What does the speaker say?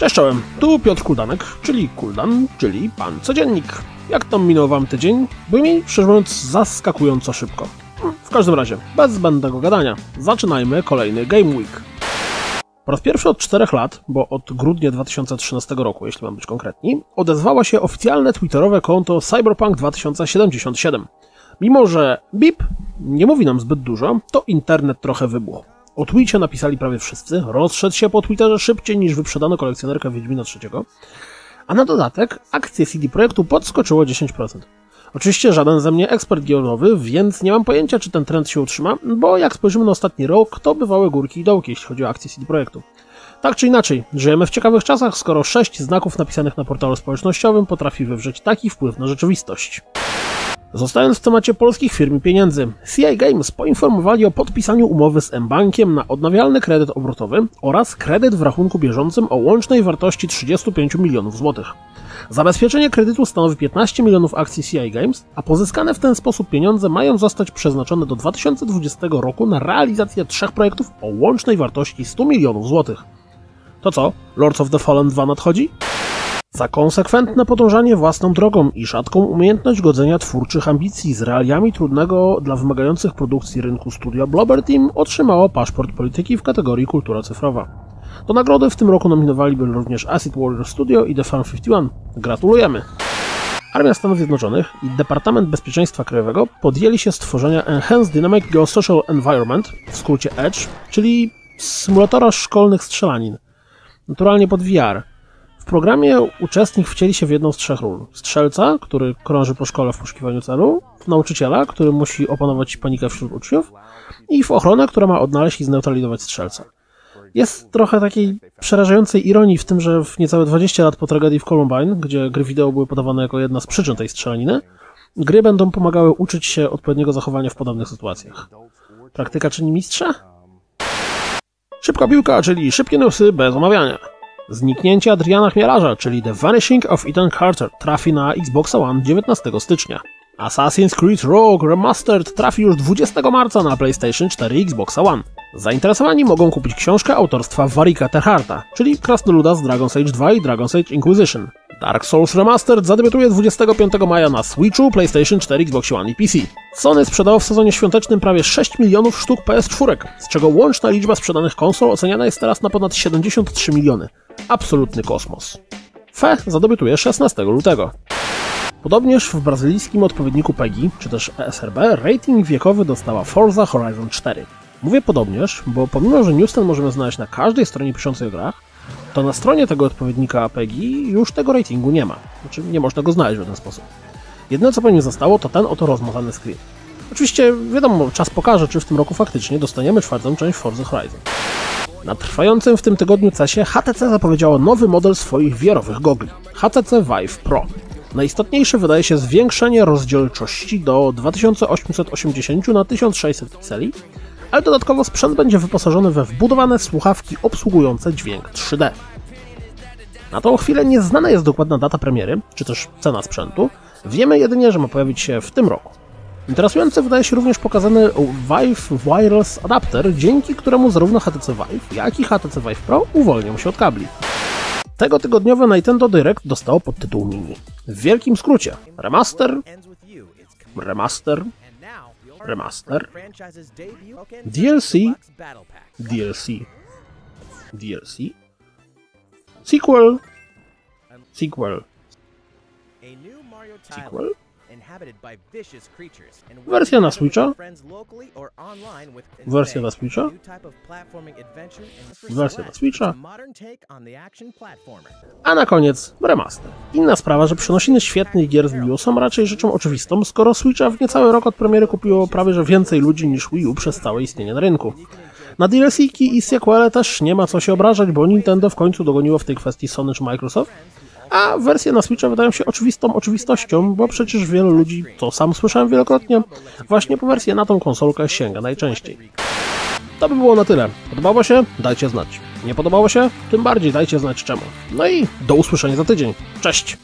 Cześć czołem, tu Piotr Kuldanek, czyli Kuldan, czyli Pan Codziennik. Jak tam minął Wam tydzień? Był mi, szczerze mówiąc, zaskakująco szybko. W każdym razie, bez zbędnego gadania, zaczynajmy kolejny Game Week. Po raz pierwszy od 4 lat, bo od grudnia 2013 roku, jeśli mam być konkretni, odezwało się oficjalne twitterowe konto Cyberpunk 2077. Mimo, że BIP nie mówi nam zbyt dużo, to internet trochę wybuchł. O tweetie napisali prawie wszyscy, rozszedł się po Twitterze szybciej niż wyprzedano kolekcjonerkę Wiedźmina III, a na dodatek akcje CD Projektu podskoczyło 10%. Oczywiście żaden ze mnie ekspert giełdowy, więc nie mam pojęcia, czy ten trend się utrzyma, bo jak spojrzymy na ostatni rok, to bywały górki i dołki, jeśli chodzi o akcje CD Projektu. Tak czy inaczej, żyjemy w ciekawych czasach, skoro sześć znaków napisanych na portalu społecznościowym potrafi wywrzeć taki wpływ na rzeczywistość. Zostając w temacie polskich firm i pieniędzy, CI Games poinformowali o podpisaniu umowy z M-Bankiem na odnawialny kredyt obrotowy oraz kredyt w rachunku bieżącym o łącznej wartości 35 milionów złotych. Zabezpieczenie kredytu stanowi 15 milionów akcji CI Games, a pozyskane w ten sposób pieniądze mają zostać przeznaczone do 2020 roku na realizację trzech projektów o łącznej wartości 100 milionów złotych. To co, Lords of the Fallen 2 nadchodzi? Za konsekwentne podążanie własną drogą i rzadką umiejętność godzenia twórczych ambicji z realiami trudnego dla wymagających produkcji rynku studia Blobber Team otrzymało paszport polityki w kategorii kultura cyfrowa. Do nagrody w tym roku nominowali byli również Acid Warrior Studio i The Farm 51. Gratulujemy! Armia Stanów Zjednoczonych i Departament Bezpieczeństwa Krajowego podjęli się stworzenia Enhanced Dynamic Geosocial Environment, w skrócie EDGE, czyli symulatora szkolnych strzelanin. Naturalnie pod VR. W programie uczestnik wcieli się w jedną z trzech ról. Strzelca, który krąży po szkole w poszukiwaniu celu, nauczyciela, który musi opanować panikę wśród uczniów i w ochronę, która ma odnaleźć i zneutralizować strzelca. Jest trochę takiej przerażającej ironii w tym, że w niecałe 20 lat po tragedii w Columbine, gdzie gry wideo były podawane jako jedna z przyczyn tej strzelaniny, gry będą pomagały uczyć się odpowiedniego zachowania w podobnych sytuacjach. Praktyka czyni mistrza? Szybka piłka, czyli szybkie newsy bez omawiania. Zniknięcie Adriana Chmielarza, czyli The Vanishing of Ethan Carter, trafi na Xbox One 19 stycznia. Assassin's Creed Rogue Remastered trafi już 20 marca na PlayStation 4 i Xbox One. Zainteresowani mogą kupić książkę autorstwa Warika Terharta, czyli krasnoluda z Dragon's Age 2 i Dragon's Age Inquisition. Dark Souls Remastered zadebiutuje 25 maja na Switchu, PlayStation 4, Xbox One i PC. Sony sprzedało w sezonie świątecznym prawie 6 milionów sztuk PS4, z czego łączna liczba sprzedanych konsol oceniana jest teraz na ponad 73 miliony. Absolutny kosmos. FE zadebiutuje 16 lutego. Podobnież w brazylijskim odpowiedniku PEGI, czy też ESRB, rating wiekowy dostała Forza Horizon 4. Mówię podobnież, bo pomimo, że news ten możemy znaleźć na każdej stronie piszącej o grach, to na stronie tego odpowiednika PEGI już tego ratingu nie ma. Znaczy, nie można go znaleźć w ten sposób. Jedyne co po nim zostało, to ten oto rozmazany screen. Oczywiście, wiadomo, czas pokaże, czy w tym roku faktycznie dostaniemy czwartą część Forza Horizon. Na trwającym w tym tygodniu CESie HTC zapowiedziało nowy model swoich wiarowych gogli HTC Vive Pro. Najistotniejsze wydaje się zwiększenie rozdzielczości do 2880 na 1600 pikseli, ale dodatkowo sprzęt będzie wyposażony we wbudowane słuchawki obsługujące dźwięk 3D. Na tą chwilę nieznana jest dokładna data premiery, czy też cena sprzętu, wiemy jedynie, że ma pojawić się w tym roku. Interesujący wydaje się również pokazany Vive Wireless Adapter, dzięki któremu zarówno HTC Vive, jak i HTC Vive Pro uwolnią się od kabli. Tego tygodniowe Nintendo Direct dostało podtytuł mini. W wielkim skrócie remaster, remaster, remaster, DLC, DLC, DLC, sequel, sequel, sequel, Wersja na Switcha. Wersja na Switcha. Wersja na Switcha. A na koniec remaster. Inna sprawa, że przenosiny świetnych gier z Wii U są raczej rzeczą oczywistą, skoro Switcha w niecały rok od premiery kupiło prawie że więcej ludzi niż Wii U przez całe istnienie na rynku. Na DLC-ki i sequele też nie ma co się obrażać, bo Nintendo w końcu dogoniło w tej kwestii Sony czy Microsoft, a wersje na Switcha wydają się oczywistą oczywistością, bo przecież wielu ludzi, to sam słyszałem wielokrotnie, właśnie po wersję na tą konsolkę sięga najczęściej. To by było na tyle. Podobało się? Dajcie znać. Nie podobało się? Tym bardziej dajcie znać czemu. No i do usłyszenia za tydzień. Cześć!